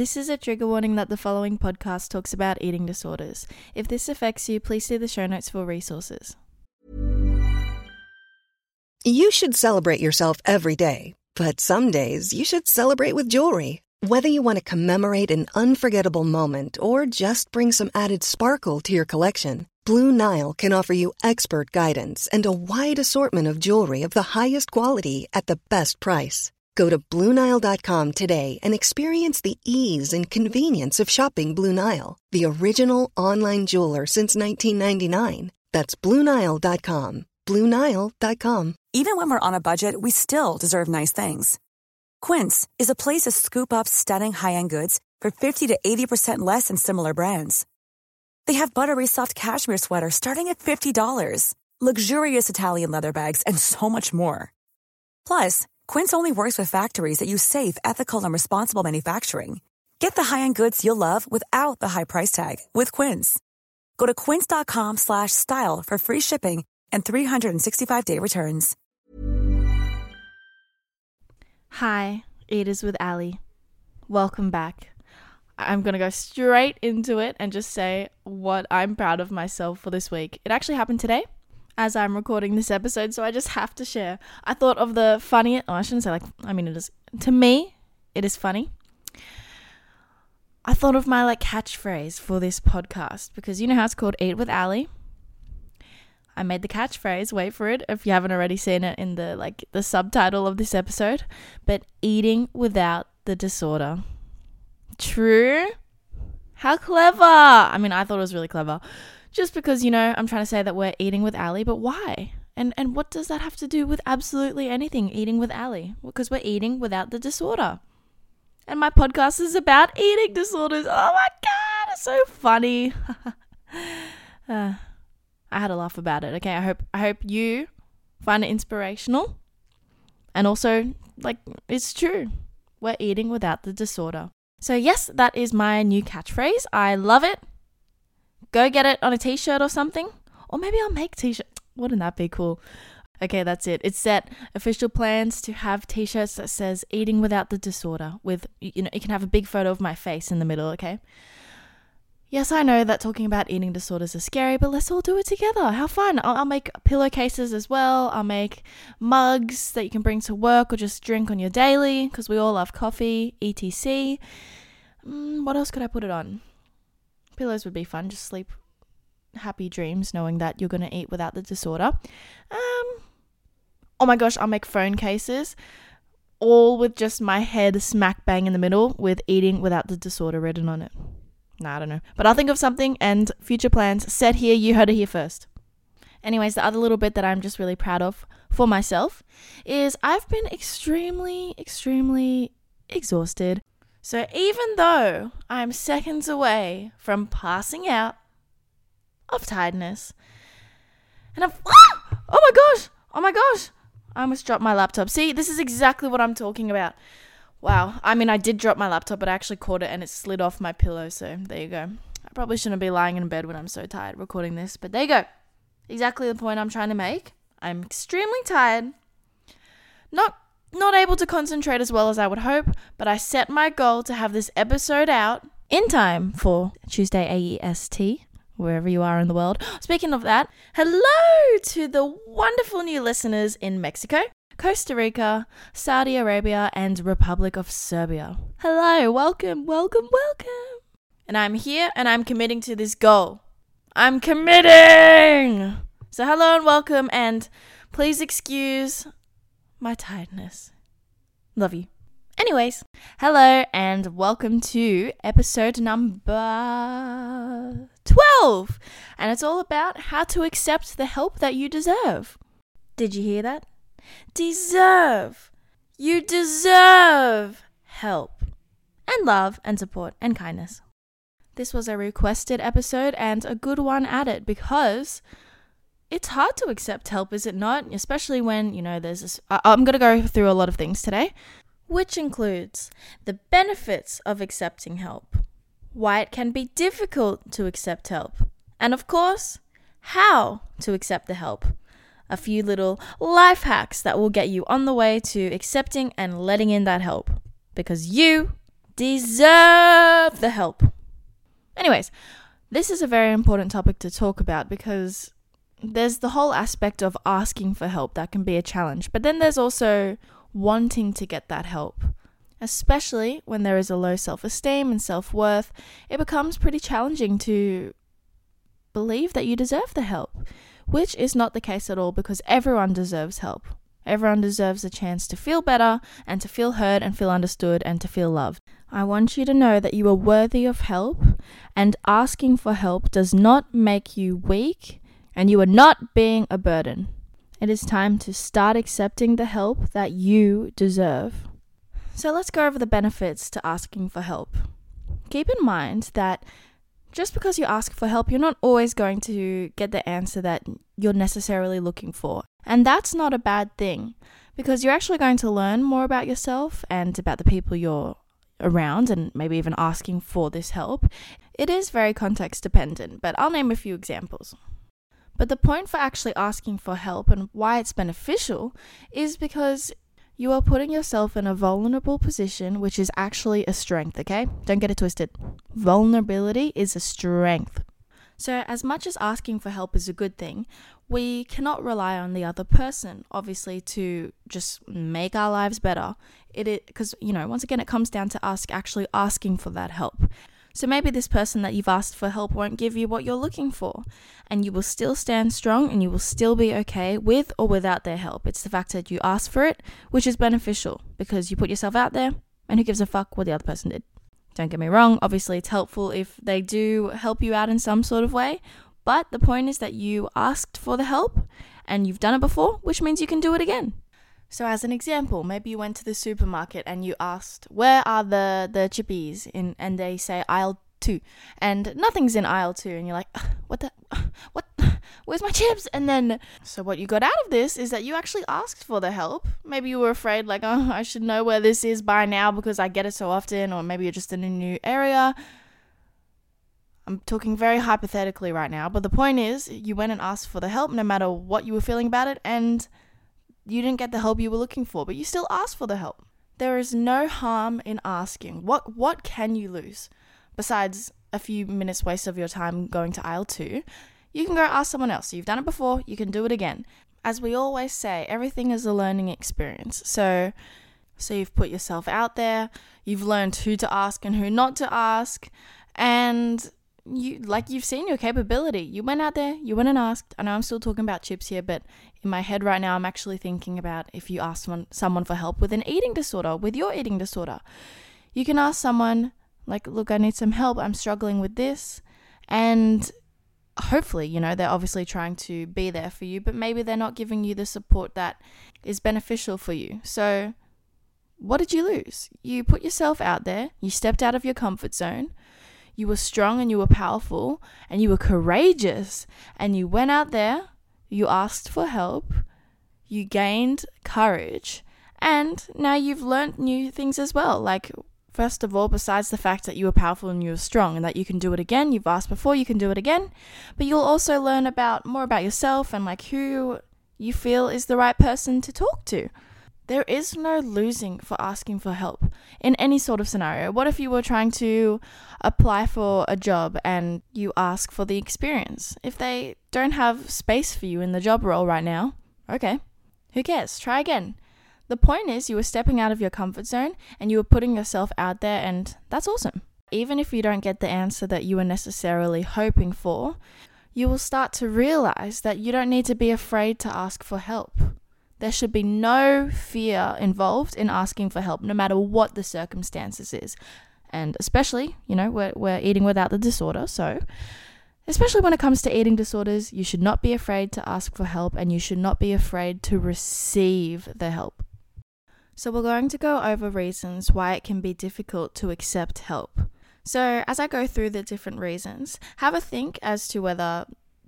This is a trigger warning that the following podcast talks about eating disorders. If this affects you, please see the show notes for resources. You should celebrate yourself every day, but some days you should celebrate with jewelry. Whether you want to commemorate an unforgettable moment or just bring some added sparkle to your collection, Blue Nile can offer you expert guidance and a wide assortment of jewelry of the highest quality at the best price. Go to BlueNile.com today and experience the ease and convenience of shopping Blue Nile, the original online jeweler since 1999. That's BlueNile.com. BlueNile.com. Even when we're on a budget, we still deserve nice things. Quince is a place to scoop up stunning high end goods for 50 to 80% less than similar brands. They have buttery soft cashmere sweaters starting at $50, luxurious Italian leather bags, and so much more. Plus, Quince only works with factories that use safe, ethical, and responsible manufacturing. Get the high-end goods you'll love without the high price tag with Quince. Go to quince.com/style for free shipping and 365-day returns. Hi, Eaters with Ally. Welcome back. I'm going to go straight into it and just say what I'm proud of myself for this week. It actually happened today as I'm recording this episode, so I just have to share. I thought of the funniest, oh, I shouldn't say like, I mean, it is, to me, it is funny. I thought of my like catchphrase for this podcast because you know how it's called Eat with Ally. I made the catchphrase, wait for it if you haven't already seen it in the like the subtitle of this episode, but eating without the disorder. True? How clever! I mean, I thought it was really clever. Just because, you know, I'm trying to say that we're eating with Ally, but why? And and what does that have to do with absolutely anything eating with Ally? Because we're eating without the disorder. And my podcast is about eating disorders. Oh my god, it's so funny. uh, I had a laugh about it. Okay, I hope I hope you find it inspirational. And also, like it's true. We're eating without the disorder. So yes, that is my new catchphrase. I love it. Go get it on a t-shirt or something. Or maybe I'll make t-shirt. Wouldn't that be cool? Okay, that's it. It's set official plans to have t-shirts that says eating without the disorder with you know, you can have a big photo of my face in the middle, okay? Yes, I know that talking about eating disorders is scary, but let's all do it together. How fun! I'll, I'll, make pillowcases as well. I'll make mugs that you can bring to work or just drink on your daily because we all love coffee, etc. Mm, what else could I put it on? Pillows would be fun. Just sleep happy dreams knowing that you're going to eat without the disorder. Um, oh my gosh, I'll make phone cases all with just my head smack bang in the middle with eating without the disorder written on it. Nah, I don't know. But I'll think of something and future plans set here. You heard it here first. Anyways, the other little bit that I'm just really proud of for myself is I've been extremely, extremely exhausted. So even though I'm seconds away from passing out of tiredness, and I've. Ah! Oh my gosh! Oh my gosh! I almost dropped my laptop. See, this is exactly what I'm talking about. Wow. I mean, I did drop my laptop, but I actually caught it and it slid off my pillow. So there you go. I probably shouldn't be lying in bed when I'm so tired recording this, but there you go. Exactly the point I'm trying to make. I'm extremely tired. Not not able to concentrate as well as I would hope, but I set my goal to have this episode out in time for Tuesday AEST, wherever you are in the world. Speaking of that, hello to the wonderful new listeners in Mexico. Costa Rica, Saudi Arabia, and Republic of Serbia. Hello, welcome, welcome, welcome. And I'm here and I'm committing to this goal. I'm committing! So, hello and welcome, and please excuse my tiredness. Love you. Anyways, hello and welcome to episode number 12. And it's all about how to accept the help that you deserve. Did you hear that? deserve. You deserve help and love and support and kindness. This was a requested episode and a good one at it because it's hard to accept help, is it not? Especially when, you know, there's this. I- I'm going to go through a lot of things today, which includes the benefits of accepting help, why it can be difficult to accept help, and of course, how to accept the help a few little life hacks that will get you on the way to accepting and letting in that help because you deserve the help. Anyways, this is a very important topic to talk about because there's the whole aspect of asking for help that can be a challenge, but then there's also wanting to get that help. Especially when there is a low self esteem and self worth, it becomes pretty challenging to believe that you deserve the help, which is not the case at all because everyone deserves help. Everyone deserves a chance to feel better and to feel heard and feel understood and to feel loved. I want you to know that you are worthy of help, and asking for help does not make you weak, and you are not being a burden. It is time to start accepting the help that you deserve. So let's go over the benefits to asking for help. Keep in mind that just because you ask for help, you're not always going to get the answer that you're necessarily looking for. And that's not a bad thing because you're actually going to learn more about yourself and about the people you're around and maybe even asking for this help. It is very context dependent, but I'll name a few examples. But the point for actually asking for help and why it's beneficial is because you are putting yourself in a vulnerable position, which is actually a strength, okay? Don't get it twisted. Vulnerability is a strength. So, as much as asking for help is a good thing, we cannot rely on the other person, obviously, to just make our lives better. It because you know, once again, it comes down to us actually asking for that help. So maybe this person that you've asked for help won't give you what you're looking for, and you will still stand strong and you will still be okay with or without their help. It's the fact that you asked for it, which is beneficial because you put yourself out there, and who gives a fuck what the other person did. Don't get me wrong, obviously, it's helpful if they do help you out in some sort of way, but the point is that you asked for the help and you've done it before, which means you can do it again. So, as an example, maybe you went to the supermarket and you asked, "Where are the the chippies?" In and they say aisle two, and nothing's in aisle two, and you're like, "What the? What? Where's my chips?" And then, so what you got out of this is that you actually asked for the help. Maybe you were afraid, like, "Oh, I should know where this is by now because I get it so often," or maybe you're just in a new area. I'm talking very hypothetically right now, but the point is, you went and asked for the help no matter what you were feeling about it, and you didn't get the help you were looking for, but you still asked for the help. There is no harm in asking. What what can you lose besides a few minutes waste of your time going to aisle 2? You can go ask someone else. You've done it before, you can do it again. As we always say, everything is a learning experience. So so you've put yourself out there, you've learned who to ask and who not to ask, and you like you've seen your capability. You went out there, you went and asked. I know I'm still talking about chips here, but in my head right now, I'm actually thinking about if you ask someone, someone for help with an eating disorder, with your eating disorder. You can ask someone, like, look, I need some help. I'm struggling with this. And hopefully, you know, they're obviously trying to be there for you, but maybe they're not giving you the support that is beneficial for you. So, what did you lose? You put yourself out there, you stepped out of your comfort zone, you were strong and you were powerful, and you were courageous, and you went out there you asked for help, you gained courage, and now you've learned new things as well. Like, first of all, besides the fact that you were powerful and you were strong and that you can do it again, you've asked before, you can do it again, but you'll also learn about more about yourself and like who you feel is the right person to talk to. There is no losing for asking for help in any sort of scenario. What if you were trying to apply for a job and you ask for the experience? If they don't have space for you in the job role right now, okay, who cares? Try again. The point is, you were stepping out of your comfort zone and you were putting yourself out there, and that's awesome. Even if you don't get the answer that you were necessarily hoping for, you will start to realize that you don't need to be afraid to ask for help. There should be no fear involved in asking for help, no matter what the circumstances is. And especially, you know, we're, we're eating without the disorder. So, especially when it comes to eating disorders, you should not be afraid to ask for help and you should not be afraid to receive the help. So, we're going to go over reasons why it can be difficult to accept help. So, as I go through the different reasons, have a think as to whether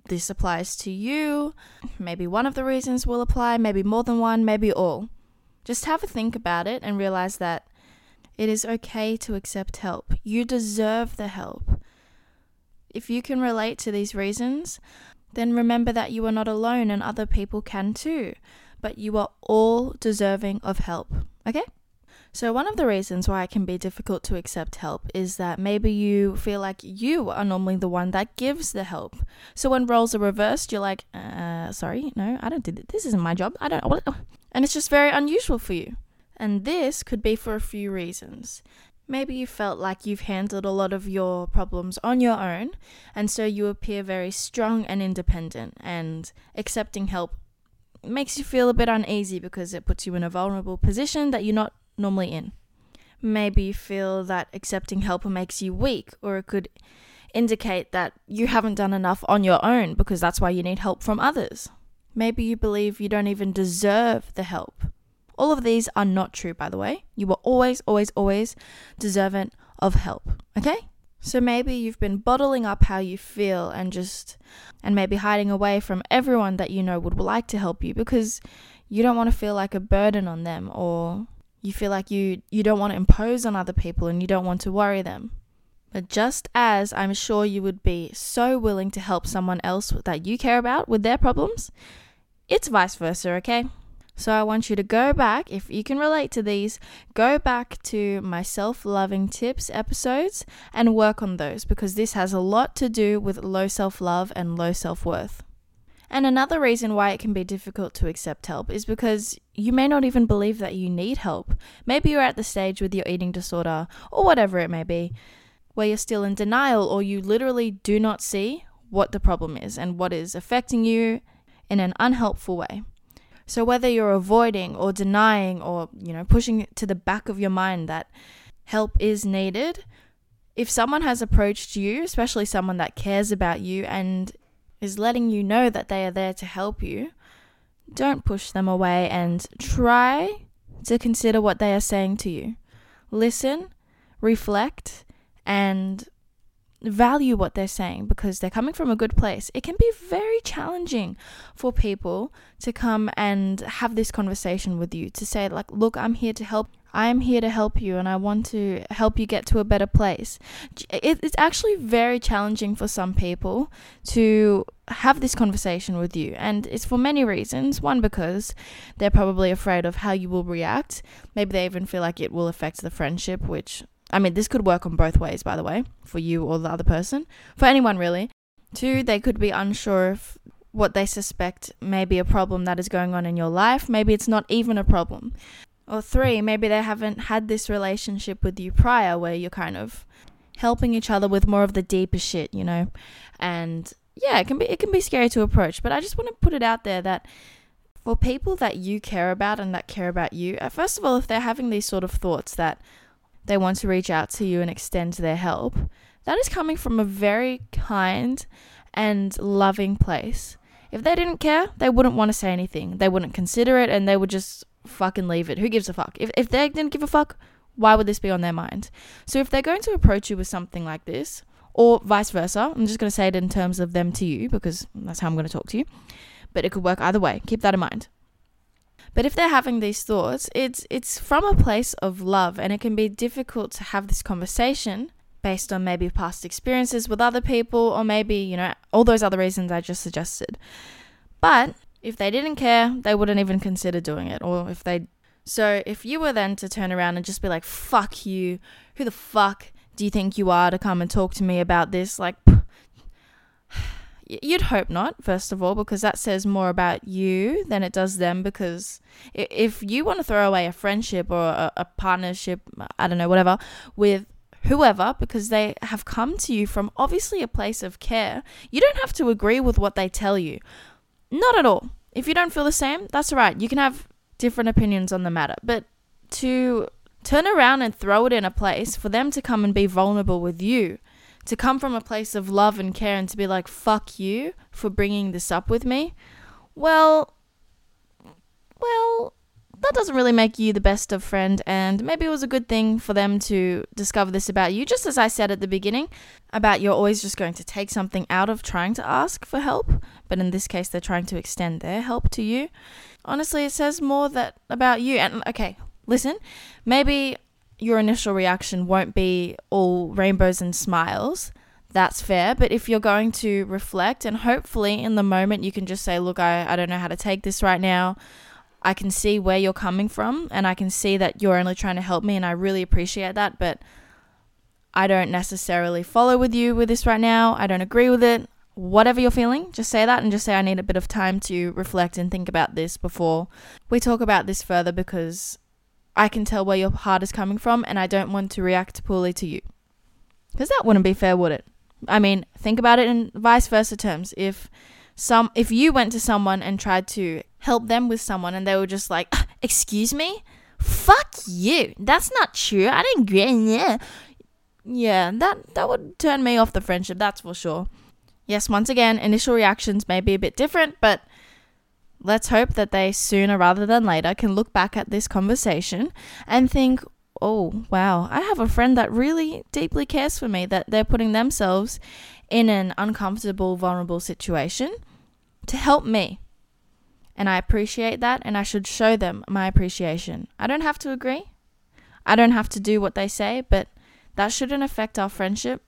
this applies to you. Maybe one of the reasons will apply, maybe more than one, maybe all. Just have a think about it and realize that it is okay to accept help. You deserve the help. If you can relate to these reasons, then remember that you are not alone and other people can too. But you are all deserving of help. Okay? So, one of the reasons why it can be difficult to accept help is that maybe you feel like you are normally the one that gives the help. So, when roles are reversed, you're like, uh, sorry, no, I don't do this. This isn't my job. I don't. What? And it's just very unusual for you. And this could be for a few reasons. Maybe you felt like you've handled a lot of your problems on your own, and so you appear very strong and independent, and accepting help makes you feel a bit uneasy because it puts you in a vulnerable position that you're not normally in. Maybe you feel that accepting help makes you weak, or it could indicate that you haven't done enough on your own because that's why you need help from others. Maybe you believe you don't even deserve the help. All of these are not true, by the way. You will always, always, always deserving of help, okay? So maybe you've been bottling up how you feel and just, and maybe hiding away from everyone that you know would like to help you because you don't want to feel like a burden on them or you feel like you you don't want to impose on other people and you don't want to worry them. But just as I'm sure you would be so willing to help someone else that you care about with their problems, it's vice versa, okay? So I want you to go back, if you can relate to these, go back to my self loving tips episodes and work on those because this has a lot to do with low self love and low self worth. And another reason why it can be difficult to accept help is because you may not even believe that you need help. Maybe you're at the stage with your eating disorder or whatever it may be, where you're still in denial or you literally do not see what the problem is and what is affecting you in an unhelpful way. So whether you're avoiding or denying or, you know, pushing to the back of your mind that help is needed, if someone has approached you, especially someone that cares about you and is letting you know that they are there to help you, don't push them away and try to consider what they are saying to you. Listen, reflect, and value what they're saying because they're coming from a good place. It can be very challenging for people to come and have this conversation with you to say, like, look, I'm here to help. I'm here to help you and I want to help you get to a better place. It's actually very challenging for some people to have this conversation with you, and it's for many reasons. One, because they're probably afraid of how you will react. Maybe they even feel like it will affect the friendship, which, I mean, this could work on both ways, by the way, for you or the other person, for anyone really. Two, they could be unsure if what they suspect may be a problem that is going on in your life. Maybe it's not even a problem. Or three, maybe they haven't had this relationship with you prior where you're kind of helping each other with more of the deeper shit, you know? And yeah, it can be it can be scary to approach, but I just want to put it out there that for people that you care about and that care about you, uh, first of all, if they're having these sort of thoughts that they want to reach out to you and extend their help, that is coming from a very kind and loving place. If they didn't care, they wouldn't want to say anything. They wouldn't consider it and they would just fucking leave it. Who gives a fuck? If, if they didn't give a fuck, why would this be on their mind? So if they're going to approach you with something like this, or vice versa, I'm just going to say it in terms of them to you because that's how I'm going to talk to you. But it could work either way. Keep that in mind. But if they're having these thoughts, it's it's from a place of love and it can be difficult to have this conversation based on maybe past experiences with other people or maybe, you know, all those other reasons I just suggested. But if they didn't care, they wouldn't even consider doing it. Or if they. So if you were then to turn around and just be like, fuck you, who the fuck do you think you are to come and talk to me about this? Like, you'd hope not, first of all, because that says more about you than it does them. Because if you want to throw away a friendship or a, a partnership, I don't know, whatever, with whoever because they have come to you from obviously a place of care. You don't have to agree with what they tell you. Not at all. If you don't feel the same, that's all right. You can have different opinions on the matter. But to turn around and throw it in a place for them to come and be vulnerable with you, to come from a place of love and care and to be like, fuck you for bringing this up with me, well, well, that doesn't really make you the best of friend and maybe it was a good thing for them to discover this about you just as I said at the beginning about you're always just going to take something out of trying to ask for help but in this case they're trying to extend their help to you honestly it says more that about you and okay listen maybe your initial reaction won't be all rainbows and smiles that's fair. But if you're going to reflect and hopefully in the moment you can just say, look, I, I don't know how to take this right now. I can see where you're coming from and I can see that you're only trying to help me and I really appreciate that, but I don't necessarily follow with you with this right now. I don't agree with it. Whatever you're feeling, just say that and just say I need a bit of time to reflect and think about this before we talk about this further because I can tell where your heart is coming from and I don't want to react poorly to you. Because that wouldn't be fair, would it? I mean, think about it in vice versa terms. If some if you went to someone and tried to help them with someone and they were just like, "Ah, "Excuse me? Fuck you. That's not true. I didn't agree." Yeah. Yeah, that that would turn me off the friendship, that's for sure. Yes, once again, initial reactions may be a bit different, but let's hope that they sooner rather than later can look back at this conversation and think, oh, wow, I have a friend that really deeply cares for me, that they're putting themselves in an uncomfortable, vulnerable situation to help me. And I appreciate that, and I should show them my appreciation. I don't have to agree, I don't have to do what they say, but that shouldn't affect our friendship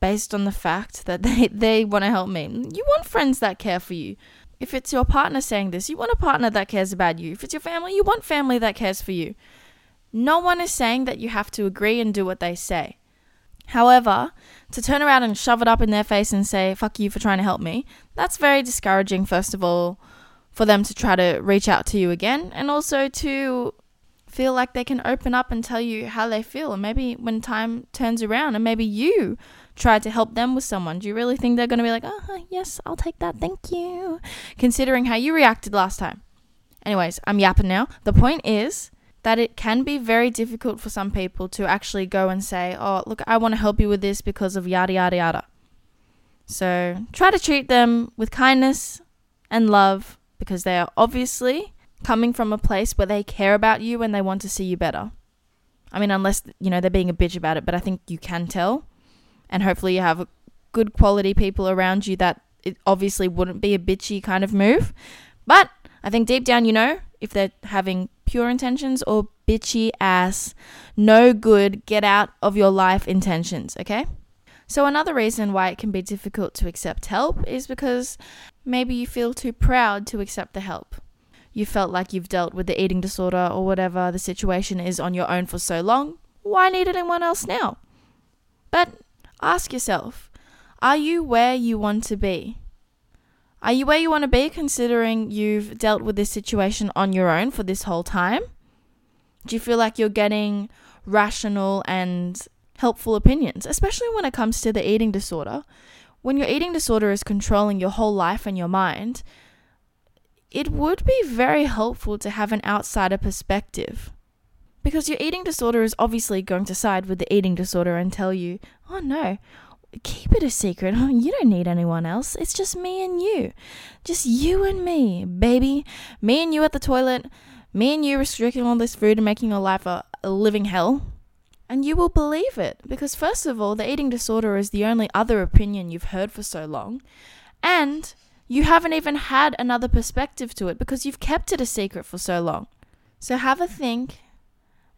based on the fact that they, they want to help me. You want friends that care for you. If it's your partner saying this, you want a partner that cares about you. If it's your family, you want family that cares for you. No one is saying that you have to agree and do what they say. However, to turn around and shove it up in their face and say, fuck you for trying to help me, that's very discouraging, first of all, for them to try to reach out to you again, and also to feel like they can open up and tell you how they feel. And maybe when time turns around and maybe you try to help them with someone, do you really think they're going to be like, oh, yes, I'll take that, thank you, considering how you reacted last time? Anyways, I'm yapping now. The point is, that it can be very difficult for some people to actually go and say, Oh, look, I want to help you with this because of yada, yada, yada. So try to treat them with kindness and love because they are obviously coming from a place where they care about you and they want to see you better. I mean, unless, you know, they're being a bitch about it, but I think you can tell. And hopefully you have good quality people around you that it obviously wouldn't be a bitchy kind of move. But I think deep down, you know, if they're having pure intentions or bitchy ass, no good, get out of your life intentions, okay? So, another reason why it can be difficult to accept help is because maybe you feel too proud to accept the help. You felt like you've dealt with the eating disorder or whatever the situation is on your own for so long. Why need anyone else now? But ask yourself are you where you want to be? Are you where you want to be considering you've dealt with this situation on your own for this whole time? Do you feel like you're getting rational and helpful opinions, especially when it comes to the eating disorder? When your eating disorder is controlling your whole life and your mind, it would be very helpful to have an outsider perspective. Because your eating disorder is obviously going to side with the eating disorder and tell you, oh no, keep it a secret. You don't need anyone else. It's just me and you. Just you and me, baby. Me and you at the toilet. Me and you restricting all this food and making your life a, a living hell. And you will believe it. Because, first of all, the eating disorder is the only other opinion you've heard for so long. And you haven't even had another perspective to it because you've kept it a secret for so long. So, have a think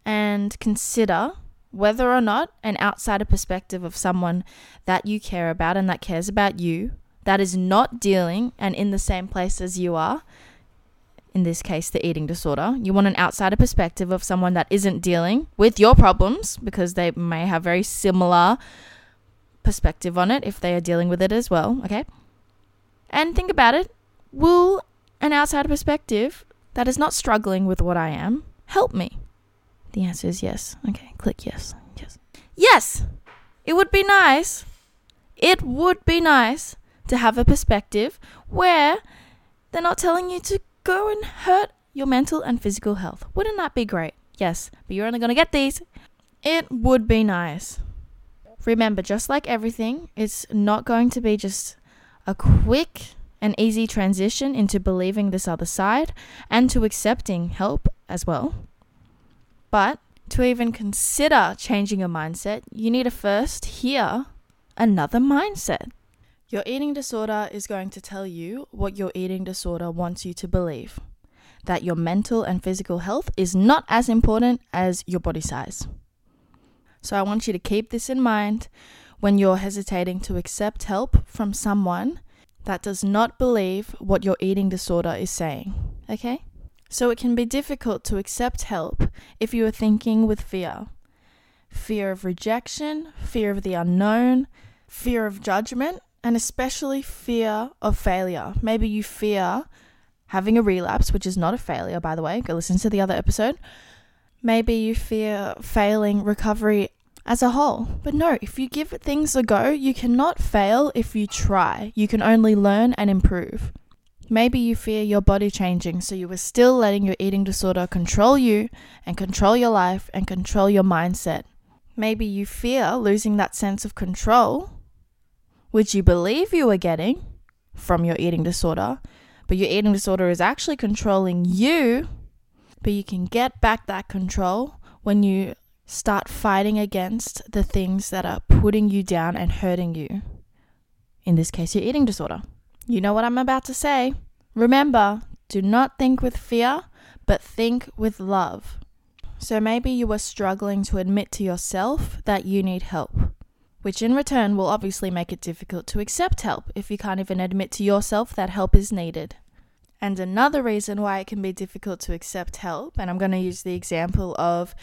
and consider whether or not an outsider perspective of someone that you care about and that cares about you, that is not dealing and in the same place as you are, in this case, the eating disorder, you want an outsider perspective of someone that isn't dealing with your problems because they may have very similar perspective on it if they are dealing with it as well, okay? And think about it. Will an outsider perspective that is not struggling with what I am help me? The answer is yes. Okay, click yes. Yes. Yes! It would be nice. It would be nice to have a perspective where they're not telling you to go and hurt your mental and physical health. Wouldn't that be great? Yes, but you're only going to get these. It would be nice. Remember, just like everything, it's not going to be just a quick and easy transition into believing this other side and to accepting help as well. But to even consider changing your mindset, you need to first hear another mindset. Your eating disorder is going to tell you what your eating disorder wants you to believe that your mental and physical health is not as important as your body size. So I want you to keep this in mind when you're hesitating to accept help from someone that does not believe what your eating disorder is saying. Okay? So it can be difficult to accept help if you are thinking with fear fear of rejection, fear of the unknown, fear of judgment, and especially fear of failure. Maybe you fear having a relapse, which is not a failure, by the way. Go listen to the other episode. Maybe you fear failing recovery as a whole. But no, if you give things a go, you cannot fail if you try. You can only learn and improve. Maybe you fear your body changing, so you are still letting your eating disorder control you and control your life and control your mindset. Maybe you fear losing that sense of control, which you believe you are getting from your eating disorder, but your eating disorder is actually controlling you. But you can get back that control when you start fighting against the things that are putting you down and hurting you. In this case, your eating disorder. You know what I'm about to say. Remember, do not think with fear, but think with love. So maybe you are struggling to admit to yourself that you need help, which in return will obviously make it difficult to accept help if you can't even admit to yourself that help is needed. And another reason why it can be difficult to accept help, and I'm going to use the example of,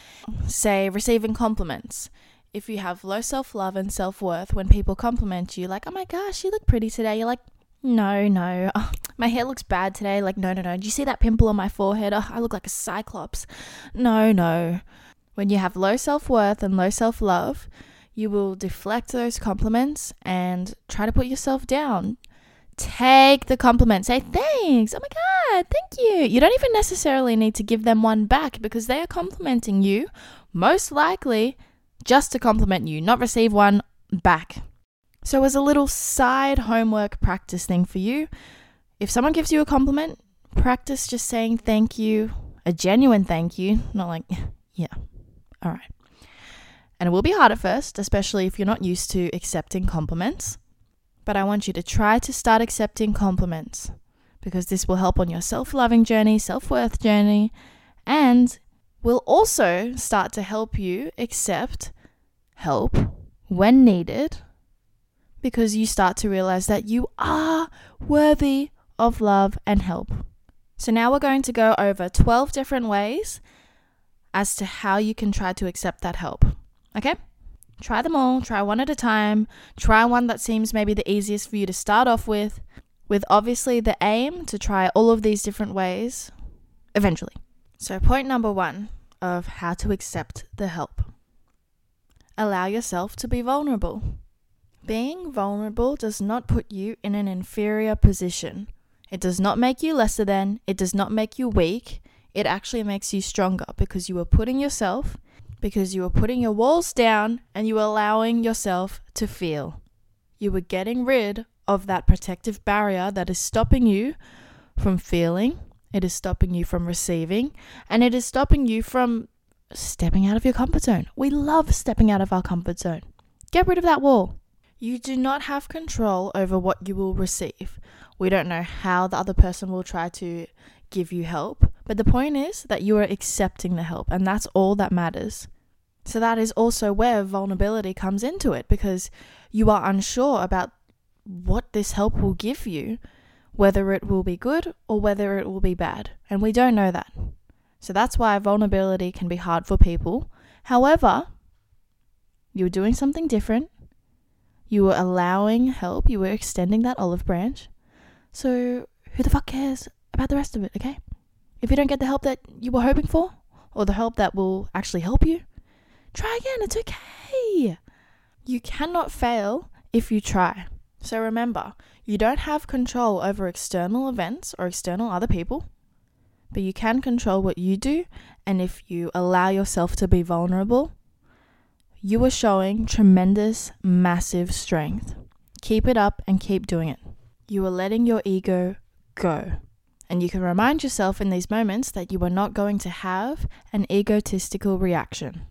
say, receiving compliments. If you have low self love and self worth, when people compliment you, like, oh my gosh, you look pretty today, you're like, no, no. Oh, my hair looks bad today. Like, no, no, no. Do you see that pimple on my forehead? Oh, I look like a cyclops. No, no. When you have low self worth and low self love, you will deflect those compliments and try to put yourself down. Take the compliment. Say thanks. Oh my God, thank you. You don't even necessarily need to give them one back because they are complimenting you, most likely just to compliment you, not receive one back. So, as a little side homework practice thing for you, if someone gives you a compliment, practice just saying thank you, a genuine thank you, not like, yeah, all right. And it will be hard at first, especially if you're not used to accepting compliments. But I want you to try to start accepting compliments because this will help on your self loving journey, self worth journey, and will also start to help you accept help when needed because you start to realize that you are worthy of love and help. So now we're going to go over 12 different ways as to how you can try to accept that help. Okay? Try them all, try one at a time, try one that seems maybe the easiest for you to start off with, with obviously the aim to try all of these different ways eventually. So, point number one of how to accept the help allow yourself to be vulnerable. Being vulnerable does not put you in an inferior position. It does not make you lesser than, it does not make you weak. It actually makes you stronger because you are putting yourself, because you are putting your walls down and you are allowing yourself to feel. You are getting rid of that protective barrier that is stopping you from feeling, it is stopping you from receiving, and it is stopping you from stepping out of your comfort zone. We love stepping out of our comfort zone. Get rid of that wall. You do not have control over what you will receive. We don't know how the other person will try to give you help, but the point is that you are accepting the help, and that's all that matters. So, that is also where vulnerability comes into it because you are unsure about what this help will give you, whether it will be good or whether it will be bad, and we don't know that. So, that's why vulnerability can be hard for people. However, you're doing something different you were allowing help, you were extending that olive branch. So, who the fuck cares about the rest of it, okay? If you don't get the help that you were hoping for, or the help that will actually help you, try again, it's okay. You cannot fail if you try. So remember, you don't have control over external events or external other people, but you can control what you do. And if you allow yourself to be vulnerable, you are showing tremendous, massive strength. Keep it up and keep doing it. You are letting your ego go. And you can remind yourself in these moments that you are not going to have an egotistical reaction.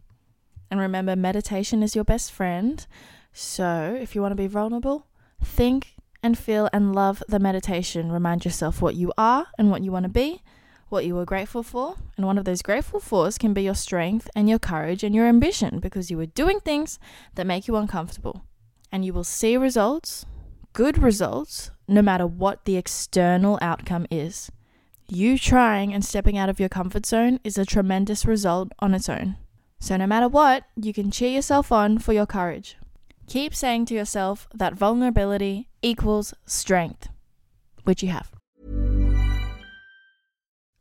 And remember, meditation is your best friend. So if you want to be vulnerable, think and feel and love the meditation. Remind yourself what you are and what you want to be what you were grateful for, and one of those grateful fors can be your strength and your courage and your ambition because you are doing things that make you uncomfortable. And you will see results, good results, no matter what the external outcome is. You trying and stepping out of your comfort zone is a tremendous result on its own. So, no matter what, you can cheer yourself on for your courage. Keep saying to yourself that vulnerability equals strength, which you have.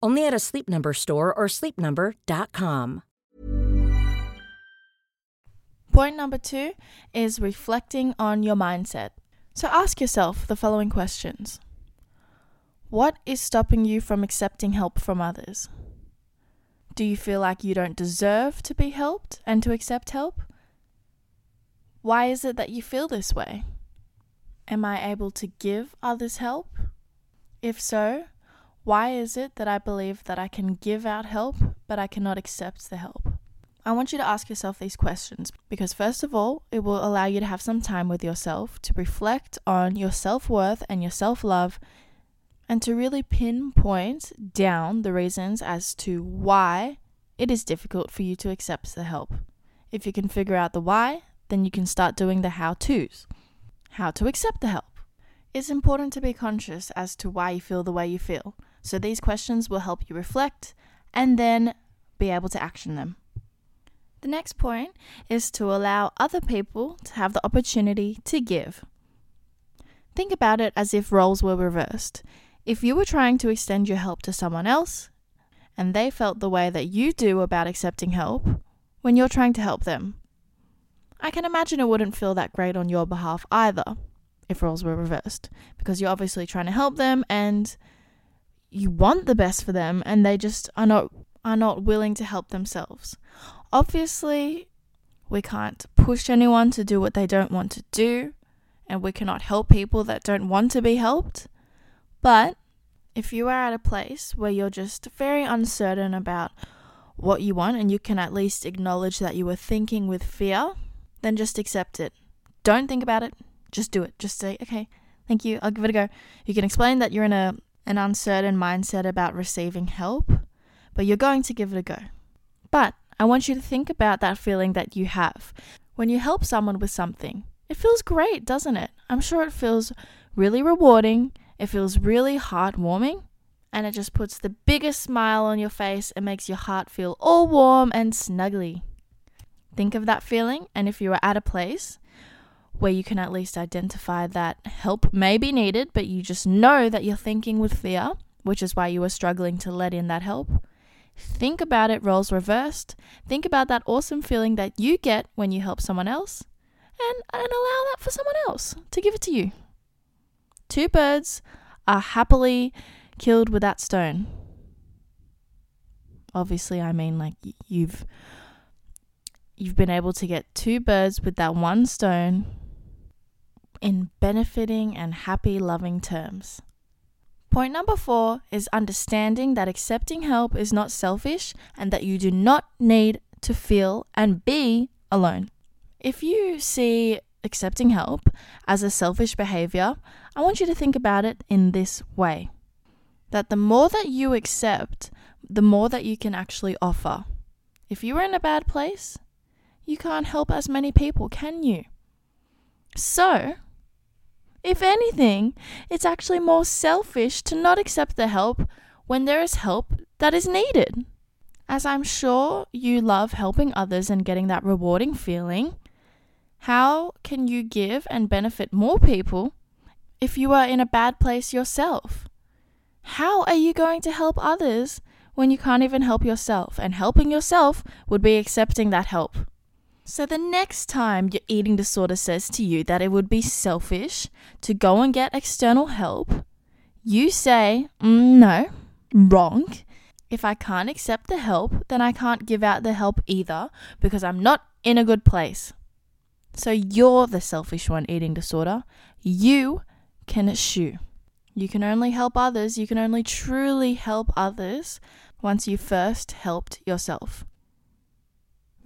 Only at a Sleep Number store or sleepnumber.com. Point number two is reflecting on your mindset. So ask yourself the following questions What is stopping you from accepting help from others? Do you feel like you don't deserve to be helped and to accept help? Why is it that you feel this way? Am I able to give others help? If so, why is it that I believe that I can give out help, but I cannot accept the help? I want you to ask yourself these questions because, first of all, it will allow you to have some time with yourself to reflect on your self worth and your self love and to really pinpoint down the reasons as to why it is difficult for you to accept the help. If you can figure out the why, then you can start doing the how to's how to accept the help. It's important to be conscious as to why you feel the way you feel. So these questions will help you reflect and then be able to action them. The next point is to allow other people to have the opportunity to give. Think about it as if roles were reversed. If you were trying to extend your help to someone else and they felt the way that you do about accepting help when you're trying to help them, I can imagine it wouldn't feel that great on your behalf either if roles were reversed because you're obviously trying to help them and you want the best for them and they just are not are not willing to help themselves. Obviously, we can't push anyone to do what they don't want to do and we cannot help people that don't want to be helped. But if you are at a place where you're just very uncertain about what you want and you can at least acknowledge that you were thinking with fear, then just accept it. Don't think about it. Just do it. Just say, okay, thank you. I'll give it a go. You can explain that you're in a an uncertain mindset about receiving help, but you're going to give it a go. But I want you to think about that feeling that you have when you help someone with something. It feels great, doesn't it? I'm sure it feels really rewarding. It feels really heartwarming. And it just puts the biggest smile on your face and makes your heart feel all warm and snuggly. Think of that feeling, and if you are at a place where you can at least identify that help may be needed, but you just know that you're thinking with fear, which is why you are struggling to let in that help, think about it roles reversed. Think about that awesome feeling that you get when you help someone else, and, and allow that for someone else to give it to you. Two birds are happily killed with that stone. Obviously, I mean like you've you've been able to get two birds with that one stone in benefiting and happy loving terms. Point number four is understanding that accepting help is not selfish and that you do not need to feel and be alone. If you see accepting help as a selfish behavior, I want you to think about it in this way that the more that you accept, the more that you can actually offer. If you are in a bad place, you can't help as many people, can you? So, if anything, it's actually more selfish to not accept the help when there is help that is needed. As I'm sure you love helping others and getting that rewarding feeling, how can you give and benefit more people if you are in a bad place yourself? How are you going to help others when you can't even help yourself? And helping yourself would be accepting that help. So the next time your eating disorder says to you that it would be selfish to go and get external help, you say, mm, no, wrong. If I can't accept the help, then I can't give out the help either because I'm not in a good place. So you're the selfish one eating disorder. You can shoo. You can only help others, you can only truly help others once you first helped yourself.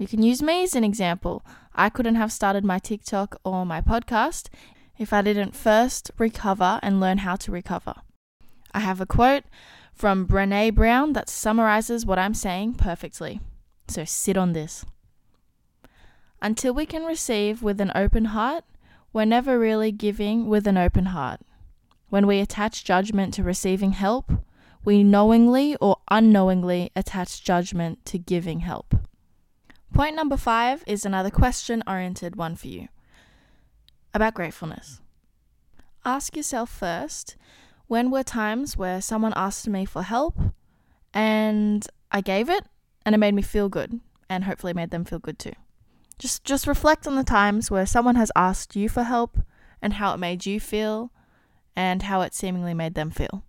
You can use me as an example. I couldn't have started my TikTok or my podcast if I didn't first recover and learn how to recover. I have a quote from Brene Brown that summarizes what I'm saying perfectly. So sit on this. Until we can receive with an open heart, we're never really giving with an open heart. When we attach judgment to receiving help, we knowingly or unknowingly attach judgment to giving help. Point number five is another question oriented one for you about gratefulness. Ask yourself first when were times where someone asked me for help and I gave it and it made me feel good and hopefully made them feel good too. Just just reflect on the times where someone has asked you for help and how it made you feel and how it seemingly made them feel.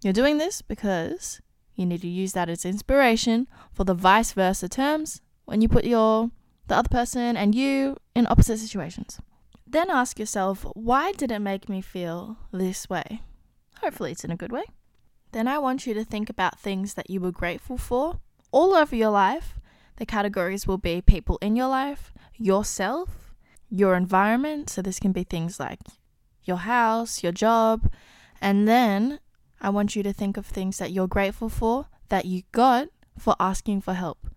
You're doing this because you need to use that as inspiration for the vice versa terms when you put your the other person and you in opposite situations. Then ask yourself, why did it make me feel this way? Hopefully it's in a good way. Then I want you to think about things that you were grateful for all over your life. The categories will be people in your life, yourself, your environment. So this can be things like your house, your job. And then I want you to think of things that you're grateful for that you got for asking for help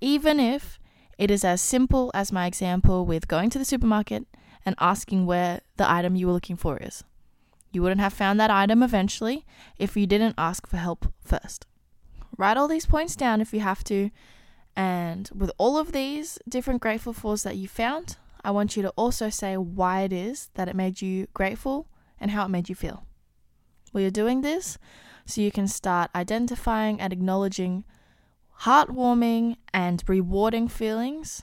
even if it is as simple as my example with going to the supermarket and asking where the item you were looking for is. You wouldn't have found that item eventually if you didn't ask for help first. Write all these points down if you have to, and with all of these different grateful fors that you found, I want you to also say why it is that it made you grateful and how it made you feel. Well, you're doing this so you can start identifying and acknowledging heartwarming and rewarding feelings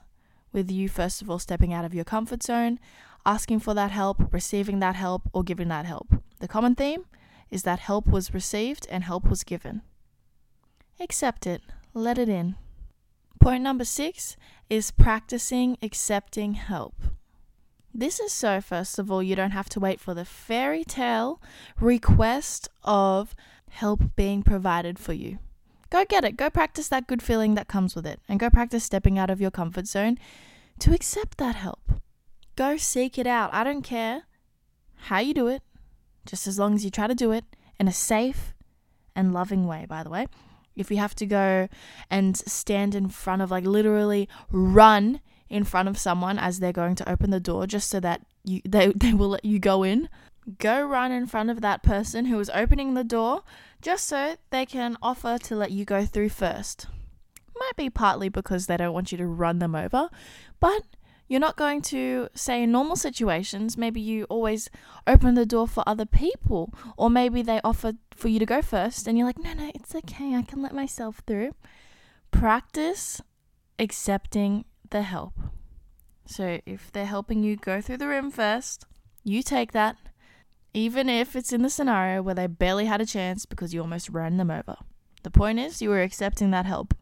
with you, first of all, stepping out of your comfort zone, asking for that help, receiving that help, or giving that help. The common theme is that help was received and help was given. Accept it, let it in. Point number six is practicing accepting help. This is so, first of all, you don't have to wait for the fairy tale request of help being provided for you. Go get it. Go practice that good feeling that comes with it. And go practice stepping out of your comfort zone to accept that help. Go seek it out. I don't care how you do it, just as long as you try to do it in a safe and loving way, by the way. If you have to go and stand in front of, like, literally run in front of someone as they're going to open the door just so that you they, they will let you go in, go run in front of that person who is opening the door just so they can offer to let you go through first. Might be partly because they don't want you to run them over, but you're not going to say in normal situations, maybe you always open the door for other people, or maybe they offer for you to go first, and you're like, no, no, it's okay, I can let myself through. Practice accepting the help. So if they're helping you go through the room first, you take that, even if it's in the scenario where they barely had a chance because you almost ran them over. The point is, you were accepting that help.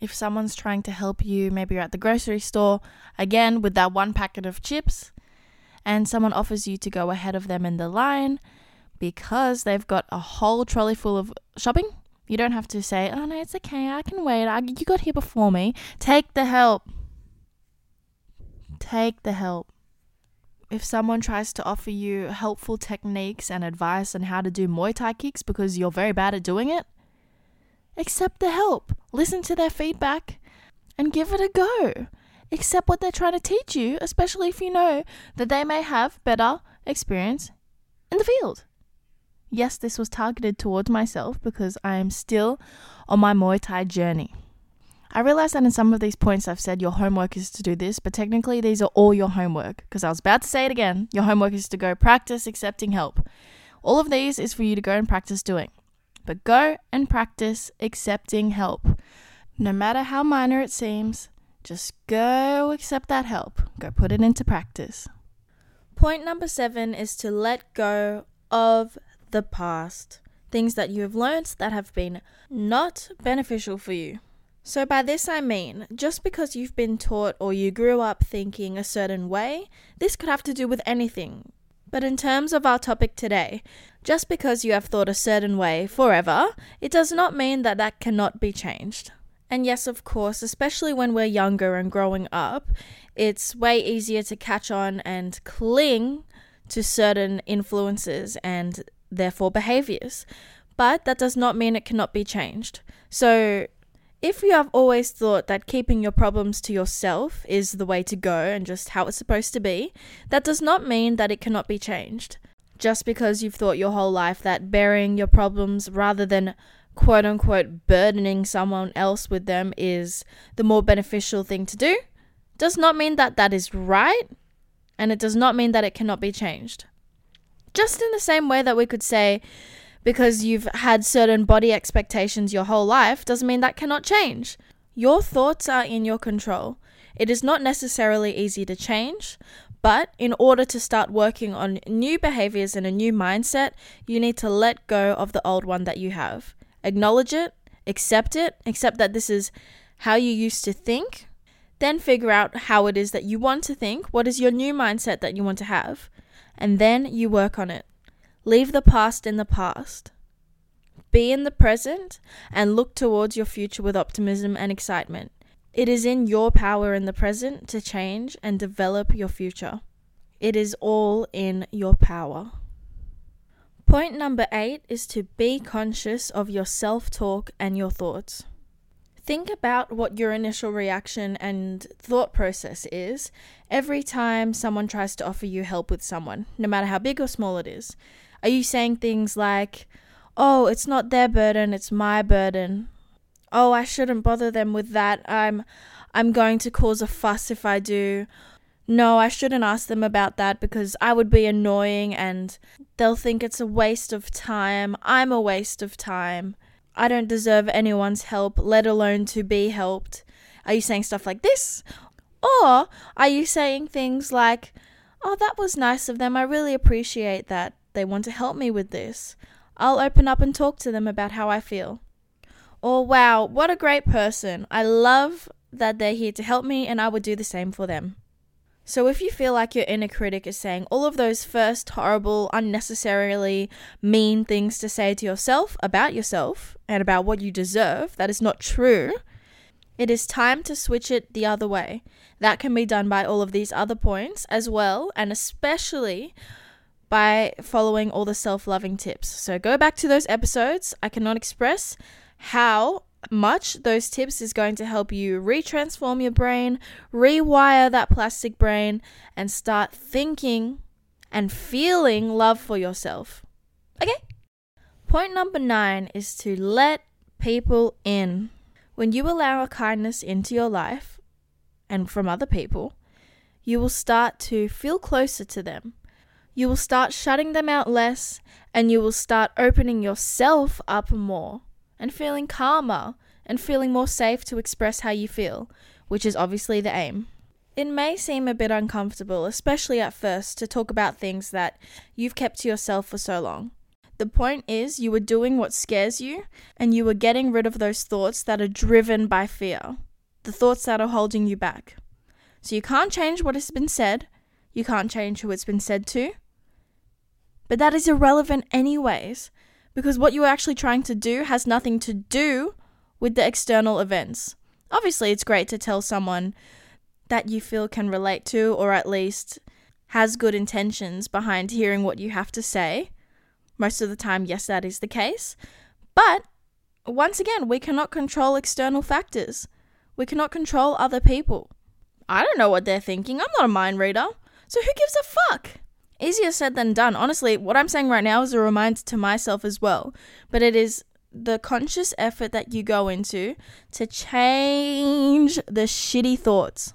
If someone's trying to help you, maybe you're at the grocery store, again with that one packet of chips, and someone offers you to go ahead of them in the line because they've got a whole trolley full of shopping, you don't have to say, oh no, it's okay, I can wait, I, you got here before me. Take the help. Take the help. If someone tries to offer you helpful techniques and advice on how to do Muay Thai kicks because you're very bad at doing it, accept the help, listen to their feedback, and give it a go. Accept what they're trying to teach you, especially if you know that they may have better experience in the field. Yes, this was targeted towards myself because I am still on my Muay Thai journey. I realize that in some of these points I've said your homework is to do this, but technically these are all your homework because I was about to say it again. Your homework is to go practice accepting help. All of these is for you to go and practice doing. But go and practice accepting help. No matter how minor it seems, just go accept that help. Go put it into practice. Point number seven is to let go of the past. Things that you have learned that have been not beneficial for you. So, by this I mean, just because you've been taught or you grew up thinking a certain way, this could have to do with anything. But in terms of our topic today, just because you have thought a certain way forever, it does not mean that that cannot be changed. And yes, of course, especially when we're younger and growing up, it's way easier to catch on and cling to certain influences and therefore behaviors. But that does not mean it cannot be changed. So, if you have always thought that keeping your problems to yourself is the way to go and just how it's supposed to be, that does not mean that it cannot be changed. Just because you've thought your whole life that burying your problems rather than quote unquote burdening someone else with them is the more beneficial thing to do, does not mean that that is right, and it does not mean that it cannot be changed. Just in the same way that we could say, because you've had certain body expectations your whole life doesn't mean that cannot change. Your thoughts are in your control. It is not necessarily easy to change, but in order to start working on new behaviors and a new mindset, you need to let go of the old one that you have. Acknowledge it, accept it, accept that this is how you used to think, then figure out how it is that you want to think, what is your new mindset that you want to have, and then you work on it. Leave the past in the past. Be in the present and look towards your future with optimism and excitement. It is in your power in the present to change and develop your future. It is all in your power. Point number eight is to be conscious of your self talk and your thoughts. Think about what your initial reaction and thought process is every time someone tries to offer you help with someone, no matter how big or small it is. Are you saying things like, oh, it's not their burden, it's my burden? Oh, I shouldn't bother them with that. I'm I'm going to cause a fuss if I do. No, I shouldn't ask them about that because I would be annoying and they'll think it's a waste of time. I'm a waste of time. I don't deserve anyone's help, let alone to be helped. Are you saying stuff like this? Or are you saying things like, Oh, that was nice of them. I really appreciate that they want to help me with this. I'll open up and talk to them about how I feel. Or, wow, what a great person. I love that they're here to help me, and I would do the same for them. So, if you feel like your inner critic is saying all of those first horrible, unnecessarily mean things to say to yourself about yourself and about what you deserve, that is not true, it is time to switch it the other way. That can be done by all of these other points as well, and especially by following all the self loving tips. So go back to those episodes. I cannot express how much those tips is going to help you retransform your brain, rewire that plastic brain, and start thinking and feeling love for yourself. Okay? Point number nine is to let people in. When you allow a kindness into your life and from other people, you will start to feel closer to them you will start shutting them out less and you will start opening yourself up more and feeling calmer and feeling more safe to express how you feel, which is obviously the aim. It may seem a bit uncomfortable, especially at first, to talk about things that you've kept to yourself for so long. The point is, you were doing what scares you, and you were getting rid of those thoughts that are driven by fear, the thoughts that are holding you back. So you can't change what has been said, you can't change who it's been said to, but that is irrelevant, anyways, because what you are actually trying to do has nothing to do with the external events. Obviously, it's great to tell someone that you feel can relate to, or at least has good intentions behind hearing what you have to say. Most of the time, yes, that is the case. But once again, we cannot control external factors. We cannot control other people. I don't know what they're thinking. I'm not a mind reader. So who gives a fuck? Easier said than done. Honestly, what I'm saying right now is a reminder to myself as well. But it is the conscious effort that you go into to change the shitty thoughts.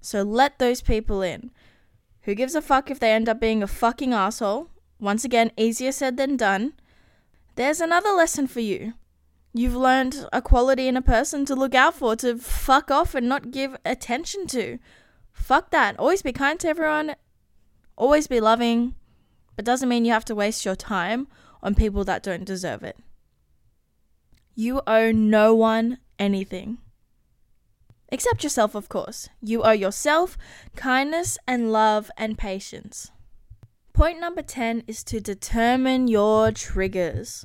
So let those people in. Who gives a fuck if they end up being a fucking asshole? Once again, easier said than done. There's another lesson for you. You've learned a quality in a person to look out for, to fuck off and not give attention to. Fuck that. Always be kind to everyone. Always be loving. But doesn't mean you have to waste your time on people that don't deserve it. You owe no one anything. Except yourself, of course. You owe yourself kindness and love and patience. Point number 10 is to determine your triggers.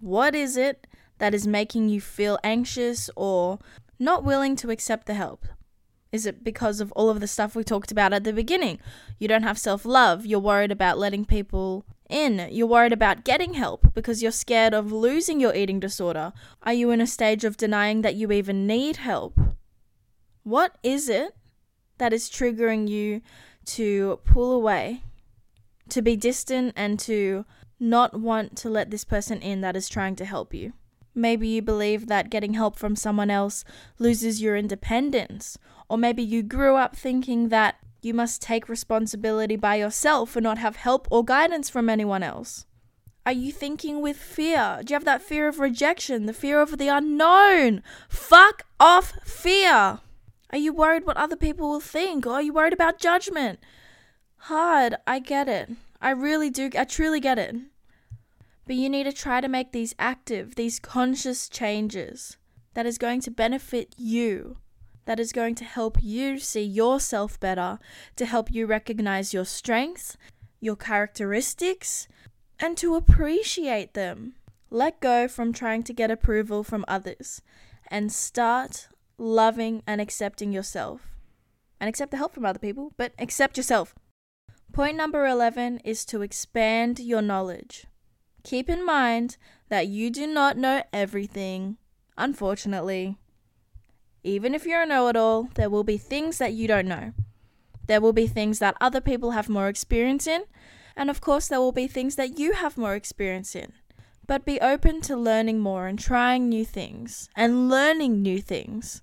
What is it that is making you feel anxious or not willing to accept the help? Is it because of all of the stuff we talked about at the beginning? You don't have self love. You're worried about letting people in. You're worried about getting help because you're scared of losing your eating disorder. Are you in a stage of denying that you even need help? What is it that is triggering you to pull away, to be distant, and to not want to let this person in that is trying to help you? Maybe you believe that getting help from someone else loses your independence, or maybe you grew up thinking that you must take responsibility by yourself and not have help or guidance from anyone else. Are you thinking with fear? Do you have that fear of rejection, the fear of the unknown? Fuck off fear! Are you worried what other people will think? Or are you worried about judgment? Hard, I get it. I really do, I truly get it. But you need to try to make these active, these conscious changes that is going to benefit you, that is going to help you see yourself better, to help you recognize your strengths, your characteristics, and to appreciate them. Let go from trying to get approval from others and start loving and accepting yourself. And accept the help from other people, but accept yourself. Point number 11 is to expand your knowledge. Keep in mind that you do not know everything, unfortunately. Even if you're a know it all, there will be things that you don't know. There will be things that other people have more experience in, and of course, there will be things that you have more experience in. But be open to learning more and trying new things and learning new things.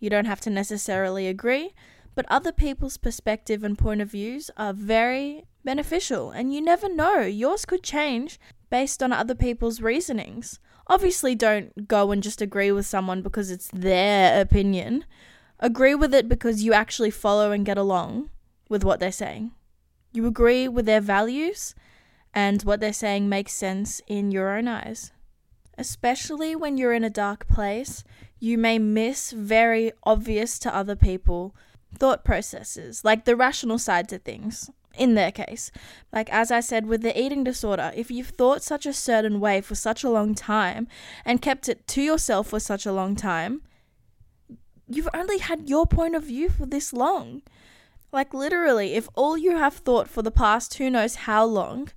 You don't have to necessarily agree, but other people's perspective and point of views are very beneficial, and you never know, yours could change based on other people's reasonings. Obviously, don't go and just agree with someone because it's their opinion. Agree with it because you actually follow and get along with what they're saying. You agree with their values and what they're saying makes sense in your own eyes. Especially when you're in a dark place, you may miss very obvious to other people thought processes, like the rational side to things, in their case. Like, as I said, with the eating disorder, if you've thought such a certain way for such a long time and kept it to yourself for such a long time, you've only had your point of view for this long. Like, literally, if all you have thought for the past who knows how long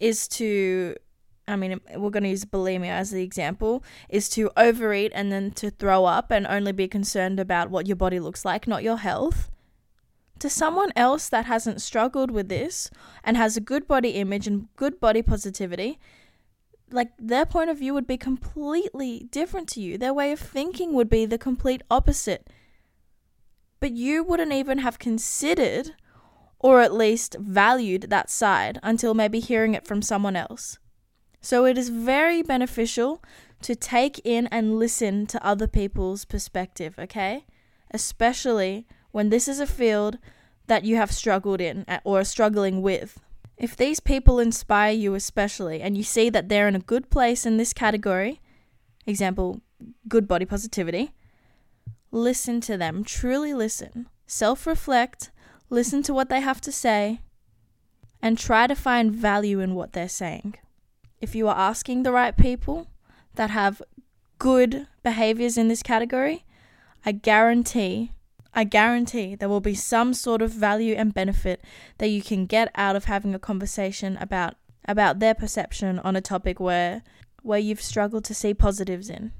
is to, I mean, we're going to use bulimia as the example, is to overeat and then to throw up and only be concerned about what your body looks like, not your health. To someone else that hasn't struggled with this and has a good body image and good body positivity, like their point of view would be completely different to you. Their way of thinking would be the complete opposite but you wouldn't even have considered or at least valued that side until maybe hearing it from someone else. So it is very beneficial to take in and listen to other people's perspective, okay? Especially when this is a field that you have struggled in or are struggling with. If these people inspire you, especially, and you see that they're in a good place in this category, example, good body positivity, listen to them, truly listen, self reflect, listen to what they have to say, and try to find value in what they're saying. If you are asking the right people that have good behaviors in this category, I guarantee, I guarantee there will be some sort of value and benefit that you can get out of having a conversation about about their perception on a topic where where you've struggled to see positives in.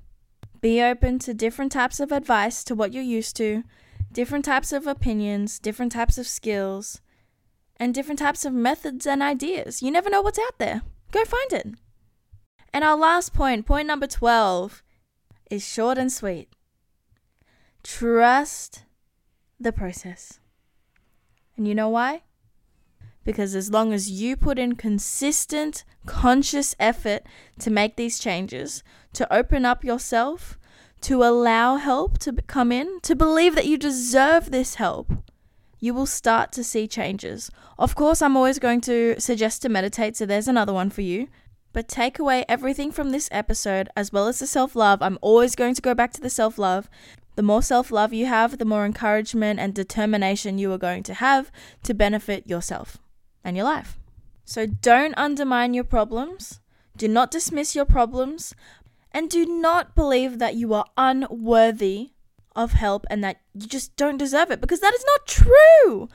Be open to different types of advice to what you're used to, different types of opinions, different types of skills, and different types of methods and ideas. You never know what's out there. Go find it. And our last point, point number 12, is short and sweet. Trust the process. And you know why? Because as long as you put in consistent, conscious effort to make these changes, to open up yourself, to allow help to come in, to believe that you deserve this help, you will start to see changes. Of course, I'm always going to suggest to meditate, so there's another one for you. But take away everything from this episode as well as the self love. I'm always going to go back to the self love. The more self love you have, the more encouragement and determination you are going to have to benefit yourself and your life. So don't undermine your problems. Do not dismiss your problems. And do not believe that you are unworthy of help and that you just don't deserve it because that is not true.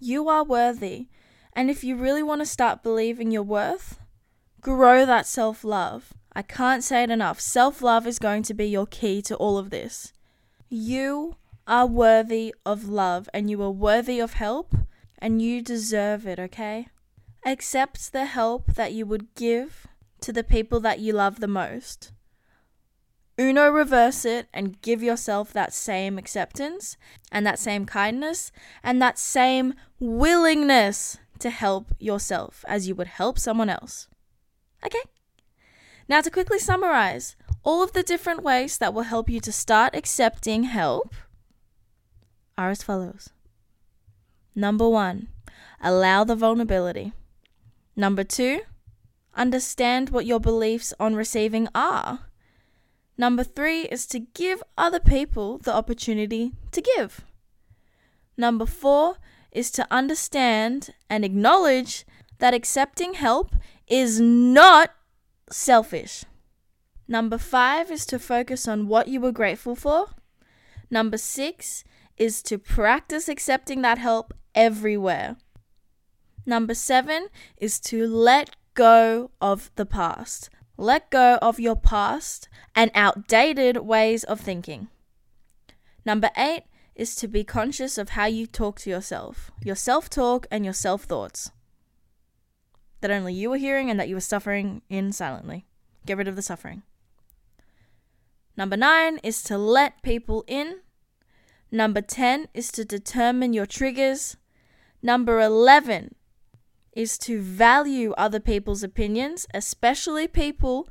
You are worthy. And if you really want to start believing your worth, grow that self love. I can't say it enough. Self love is going to be your key to all of this. You are worthy of love and you are worthy of help and you deserve it, okay? Accept the help that you would give to the people that you love the most. Uno reverse it and give yourself that same acceptance and that same kindness and that same willingness to help yourself as you would help someone else. Okay? Now, to quickly summarize all of the different ways that will help you to start accepting help are as follows. Number one, allow the vulnerability. Number two, understand what your beliefs on receiving are. Number three is to give other people the opportunity to give. Number four is to understand and acknowledge that accepting help is not selfish. Number five is to focus on what you were grateful for. Number six is to practice accepting that help everywhere. Number seven is to let go of the past. Let go of your past and outdated ways of thinking. Number eight is to be conscious of how you talk to yourself, your self talk and your self thoughts that only you were hearing and that you were suffering in silently. Get rid of the suffering. Number nine is to let people in. Number 10 is to determine your triggers. Number 11 is to value other people's opinions, especially people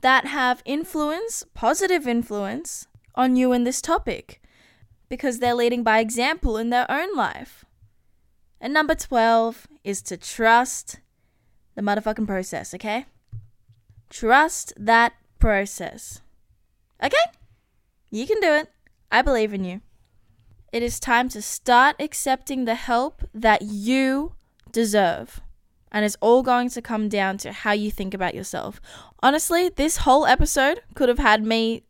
that have influence, positive influence, on you in this topic, because they're leading by example in their own life. And number 12 is to trust the motherfucking process, okay? Trust that process. Okay? You can do it. I believe in you. It is time to start accepting the help that you deserve. And it's all going to come down to how you think about yourself. Honestly, this whole episode could have had me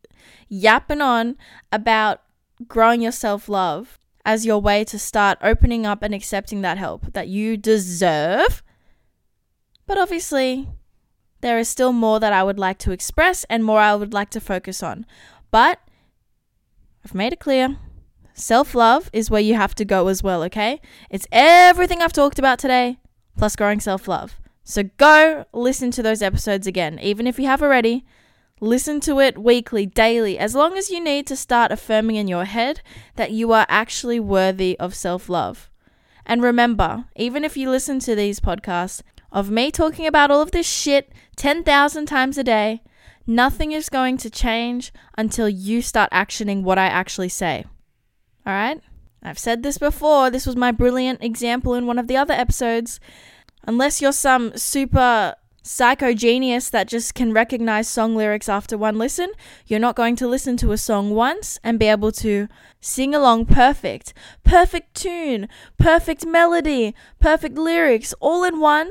yapping on about growing your self love as your way to start opening up and accepting that help that you deserve. But obviously, there is still more that I would like to express and more I would like to focus on. But I've made it clear Self love is where you have to go as well, okay? It's everything I've talked about today, plus growing self love. So go listen to those episodes again, even if you have already. Listen to it weekly, daily, as long as you need to start affirming in your head that you are actually worthy of self love. And remember, even if you listen to these podcasts of me talking about all of this shit 10,000 times a day, nothing is going to change until you start actioning what I actually say. All right? I've said this before, this was my brilliant example in one of the other episodes. Unless you're some super psycho genius that just can recognize song lyrics after one listen, you're not going to listen to a song once and be able to sing along perfect. Perfect tune, perfect melody, perfect lyrics, all in one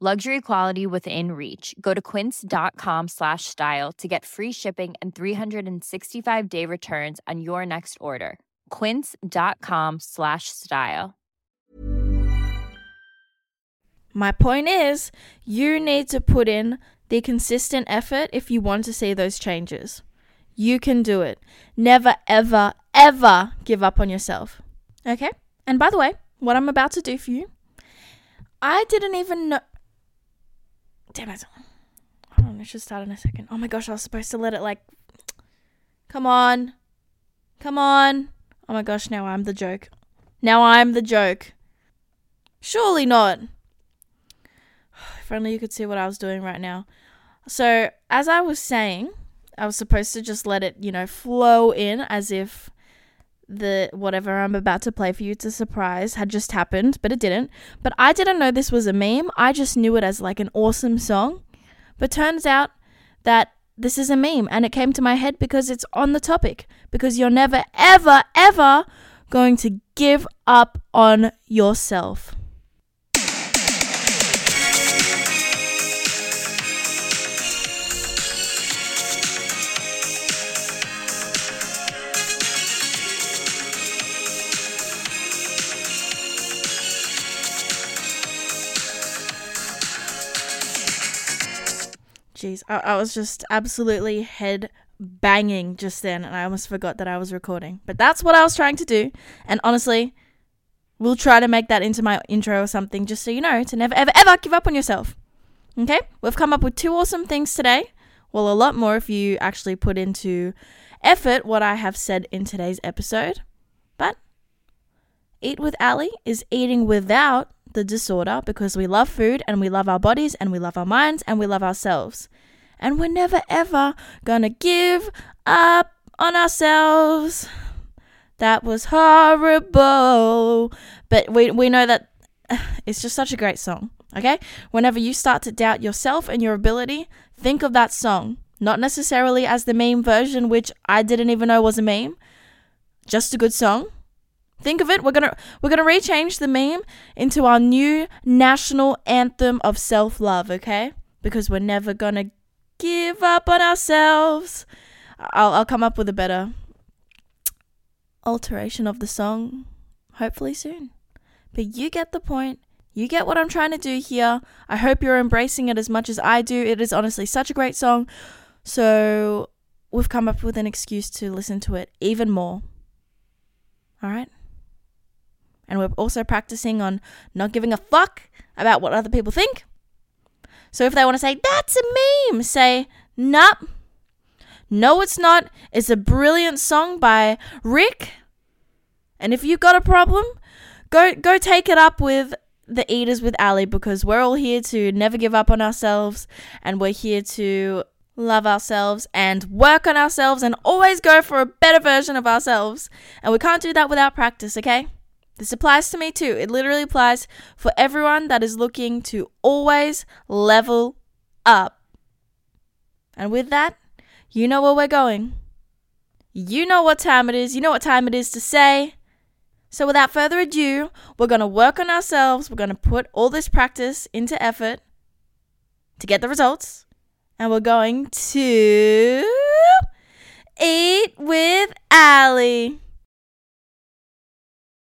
Luxury quality within reach. Go to quince.com slash style to get free shipping and 365 day returns on your next order. Quince.com slash style. My point is, you need to put in the consistent effort if you want to see those changes. You can do it. Never, ever, ever give up on yourself. Okay? And by the way, what I'm about to do for you, I didn't even know. Damn it. Hold on, it should start in a second. Oh my gosh, I was supposed to let it like. Come on. Come on. Oh my gosh, now I'm the joke. Now I'm the joke. Surely not. If only you could see what I was doing right now. So, as I was saying, I was supposed to just let it, you know, flow in as if the whatever I'm about to play for you to surprise had just happened, but it didn't. But I didn't know this was a meme. I just knew it as like an awesome song. But turns out that this is a meme and it came to my head because it's on the topic. Because you're never, ever, ever going to give up on yourself. Jeez, I, I was just absolutely head banging just then, and I almost forgot that I was recording. But that's what I was trying to do. And honestly, we'll try to make that into my intro or something, just so you know, to never, ever, ever give up on yourself. Okay? We've come up with two awesome things today. Well, a lot more if you actually put into effort what I have said in today's episode. But Eat with Ally is eating without the disorder because we love food and we love our bodies and we love our minds and we love ourselves. And we're never ever gonna give up on ourselves. That was horrible. But we, we know that it's just such a great song, okay? Whenever you start to doubt yourself and your ability, think of that song. Not necessarily as the meme version, which I didn't even know was a meme, just a good song. Think of it. We're gonna we're gonna rechange the meme into our new national anthem of self love, okay? Because we're never gonna give up on ourselves. I'll I'll come up with a better alteration of the song, hopefully soon. But you get the point. You get what I'm trying to do here. I hope you're embracing it as much as I do. It is honestly such a great song. So we've come up with an excuse to listen to it even more. All right? And we're also practicing on not giving a fuck about what other people think. So if they want to say, that's a meme, say, nope. No, it's not. It's a brilliant song by Rick And if you've got a problem, go go take it up with the Eaters with Ally because we're all here to never give up on ourselves and we're here to love ourselves and work on ourselves and always go for a better version of ourselves. And we can't do that without practice, okay? This applies to me too. It literally applies for everyone that is looking to always level up. And with that, you know where we're going. You know what time it is. You know what time it is to say. So, without further ado, we're going to work on ourselves. We're going to put all this practice into effort to get the results. And we're going to eat with Ally.